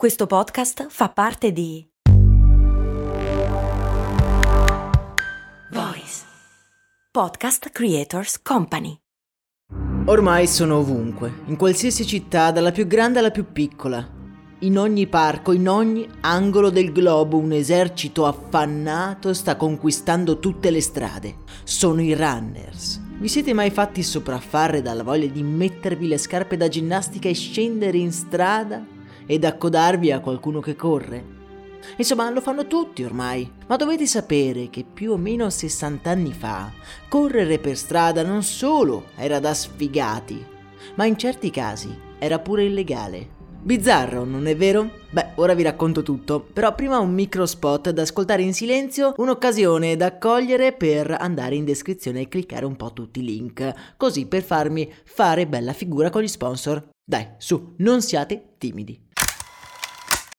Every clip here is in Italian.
Questo podcast fa parte di Voice Podcast Creators Company. Ormai sono ovunque, in qualsiasi città, dalla più grande alla più piccola. In ogni parco, in ogni angolo del globo, un esercito affannato sta conquistando tutte le strade. Sono i runners. Vi siete mai fatti sopraffare dalla voglia di mettervi le scarpe da ginnastica e scendere in strada ed accodarvi a qualcuno che corre. Insomma, lo fanno tutti ormai, ma dovete sapere che più o meno 60 anni fa correre per strada non solo era da sfigati, ma in certi casi era pure illegale. Bizzarro, non è vero? Beh, ora vi racconto tutto, però prima un micro spot da ascoltare in silenzio, un'occasione da cogliere per andare in descrizione e cliccare un po' tutti i link, così per farmi fare bella figura con gli sponsor. Dai, su, non siate timidi.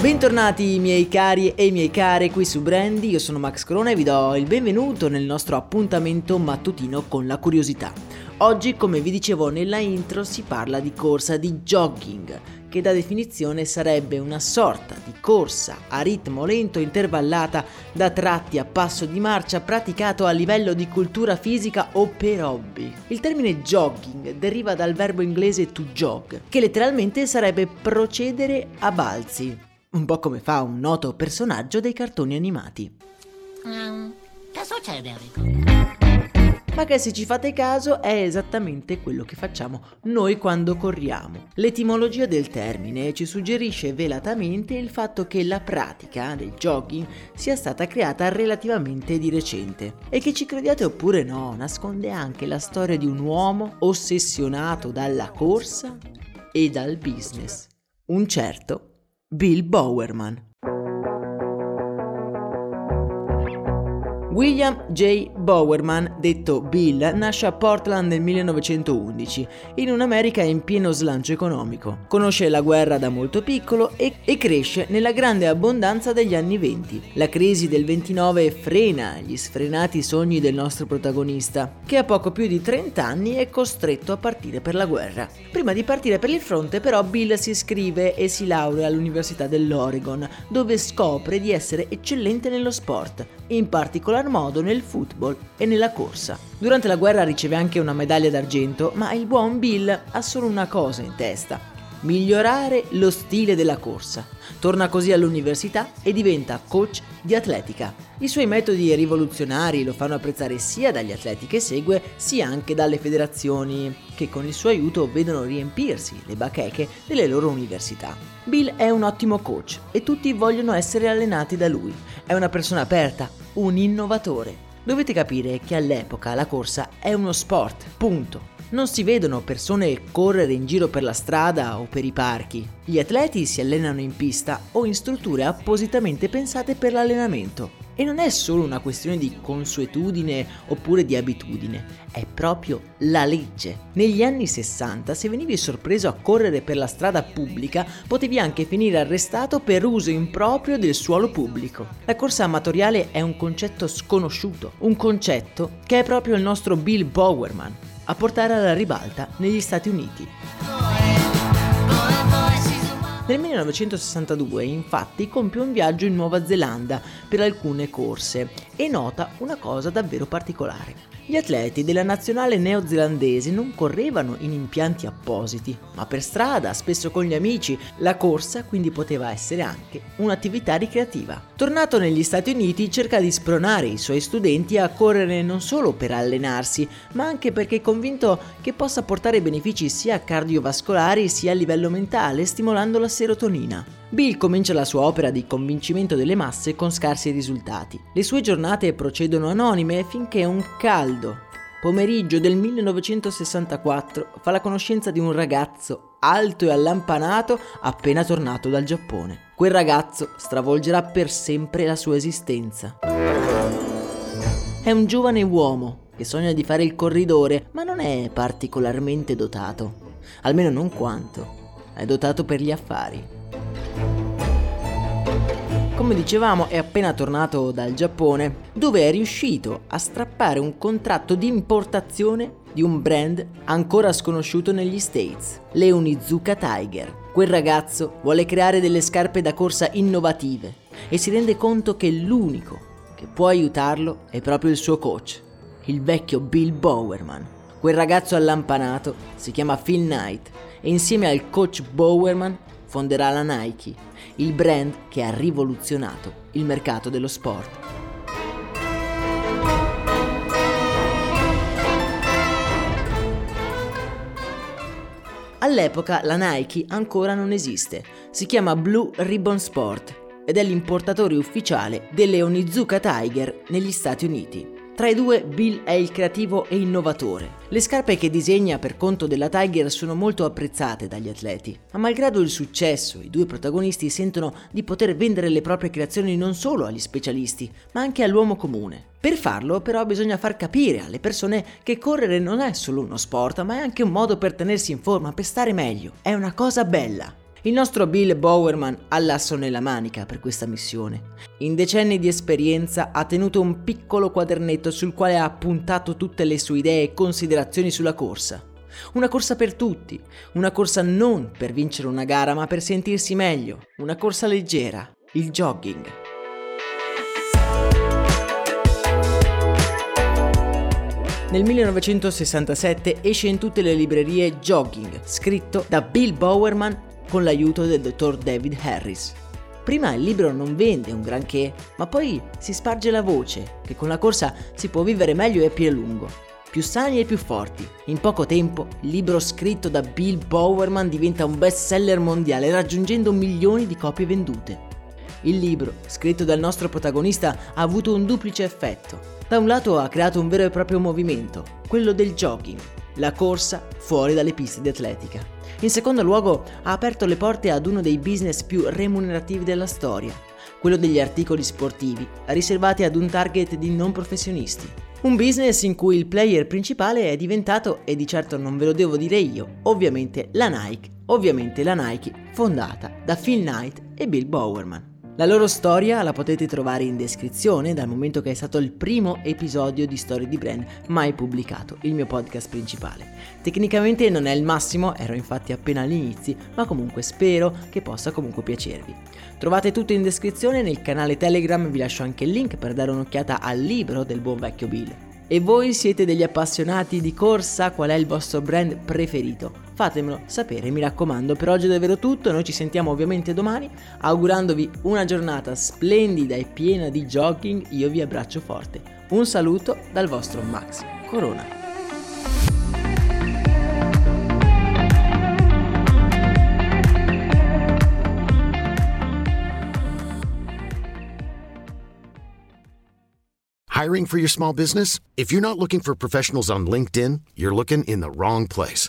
Bentornati miei cari e miei care qui su Brandy, io sono Max Corona e vi do il benvenuto nel nostro appuntamento mattutino con la curiosità. Oggi, come vi dicevo nella intro, si parla di corsa di jogging, che da definizione sarebbe una sorta di corsa a ritmo lento intervallata da tratti a passo di marcia praticato a livello di cultura fisica o per hobby. Il termine jogging deriva dal verbo inglese to jog, che letteralmente sarebbe procedere a balzi un po' come fa un noto personaggio dei cartoni animati. Um, che succede, Enrico? Ma che se ci fate caso è esattamente quello che facciamo noi quando corriamo. L'etimologia del termine ci suggerisce velatamente il fatto che la pratica del jogging sia stata creata relativamente di recente e che ci crediate oppure no, nasconde anche la storia di un uomo ossessionato dalla corsa e dal business. Un certo Bill Bowerman. William J. Bowerman, detto Bill, nasce a Portland nel 1911, in un'America in pieno slancio economico. Conosce la guerra da molto piccolo e, e, cresce nella grande abbondanza degli anni 20. La crisi del 29 frena gli sfrenati sogni del nostro protagonista, che a poco più di 30 anni è costretto a partire per la guerra. Prima di partire per il fronte però Bill si iscrive e si laurea all'Università dell'Oregon, dove scopre di essere eccellente nello sport, in particolar modo nel football e nella corsa. Durante la guerra riceve anche una medaglia d'argento, ma il buon Bill ha solo una cosa in testa, migliorare lo stile della corsa. Torna così all'università e diventa coach di atletica. I suoi metodi rivoluzionari lo fanno apprezzare sia dagli atleti che segue, sia anche dalle federazioni che con il suo aiuto vedono riempirsi le bacheche delle loro università. Bill è un ottimo coach e tutti vogliono essere allenati da lui. È una persona aperta, un innovatore. Dovete capire che all'epoca la corsa è uno sport, punto. Non si vedono persone correre in giro per la strada o per i parchi. Gli atleti si allenano in pista o in strutture appositamente pensate per l'allenamento. E non è solo una questione di consuetudine oppure di abitudine, è proprio la legge. Negli anni 60, se venivi sorpreso a correre per la strada pubblica, potevi anche finire arrestato per uso improprio del suolo pubblico. La corsa amatoriale è un concetto sconosciuto, un concetto che è proprio il nostro Bill Bowerman a portare alla ribalta negli Stati Uniti. Nel 1962 infatti compie un viaggio in Nuova Zelanda per alcune corse e nota una cosa davvero particolare. Gli atleti della nazionale neozelandese non correvano in impianti appositi, ma per strada, spesso con gli amici. La corsa quindi poteva essere anche un'attività ricreativa. Tornato negli Stati Uniti cerca di spronare i suoi studenti a correre non solo per allenarsi, ma anche perché è convinto che possa portare benefici sia cardiovascolari sia a livello mentale, stimolando la serotonina. Bill comincia la sua opera di convincimento delle masse con scarsi risultati. Le sue giornate procedono anonime finché un caldo, pomeriggio del 1964 fa la conoscenza di un ragazzo alto e allampanato appena tornato dal Giappone. Quel ragazzo stravolgerà per sempre la sua esistenza. È un giovane uomo che sogna di fare il corridore, ma non è particolarmente dotato, almeno non quanto. È dotato per gli affari. Come dicevamo, è appena tornato dal Giappone, dove è riuscito a strappare un contratto di importazione di un brand ancora sconosciuto negli States, le Onizuka Tiger. Quel ragazzo vuole creare delle scarpe da corsa innovative e si rende conto che l'unico che può aiutarlo è proprio il suo coach, il vecchio Bill Bowerman. Quel ragazzo allampanato si chiama Phil Knight e insieme al coach Bowerman fonderà la Nike, il brand che ha rivoluzionato il mercato dello sport. All'epoca la Nike ancora non esiste, si chiama Blue Ribbon Sport ed è l'importatore ufficiale delle Onizuka Tiger negli Stati Uniti. Tra i due Bill è il creativo e innovatore. Le scarpe che disegna per conto della Tiger sono molto apprezzate dagli atleti, ma malgrado il successo i due protagonisti sentono di poter vendere le proprie creazioni non solo agli specialisti, ma anche all'uomo comune. Per farlo però bisogna far capire alle persone che correre non è solo uno sport, ma è anche un modo per tenersi in forma, per stare meglio. È una cosa bella. Il nostro Bill Bowerman ha l'asso nella manica per questa missione. In decenni di esperienza ha tenuto un piccolo quadernetto sul quale ha appuntato tutte le sue idee e considerazioni sulla corsa. Una corsa per tutti, una corsa non per vincere una gara ma per sentirsi meglio, una corsa leggera, il jogging. Nel 1967 esce in tutte le librerie Jogging, scritto da Bill Bowerman con l'aiuto del dottor David Harris. Prima il libro non vende un granché, ma poi si sparge la voce che con la corsa si può vivere meglio e più a lungo, più sani e più forti. In poco tempo il libro scritto da Bill Bowerman diventa un best seller mondiale raggiungendo milioni di copie vendute. Il libro, scritto dal nostro protagonista, ha avuto un duplice effetto. Da un lato ha creato un vero e proprio movimento, quello del jogging, la corsa fuori dalle piste di atletica. In secondo luogo ha aperto le porte ad uno dei business più remunerativi della storia, quello degli articoli sportivi, riservati ad un target di non professionisti. Un business in cui il player principale è diventato, e di certo non ve lo devo dire io, ovviamente la Nike, ovviamente la Nike fondata da Phil Knight e Bill Bowerman. La loro storia la potete trovare in descrizione dal momento che è stato il primo episodio di Storie di Brand mai pubblicato, il mio podcast principale. Tecnicamente non è il massimo, ero infatti appena agli inizi, ma comunque spero che possa comunque piacervi. Trovate tutto in descrizione nel canale Telegram, vi lascio anche il link per dare un'occhiata al libro del buon vecchio Bill. E voi siete degli appassionati di corsa? Qual è il vostro brand preferito? Fatemelo sapere, mi raccomando. Per oggi è davvero tutto, noi ci sentiamo ovviamente domani. Augurandovi una giornata splendida e piena di jogging, io vi abbraccio forte. Un saluto dal vostro Max Corona. Hiring for your small business? If you're not looking for professionals on LinkedIn, you're looking in the wrong place.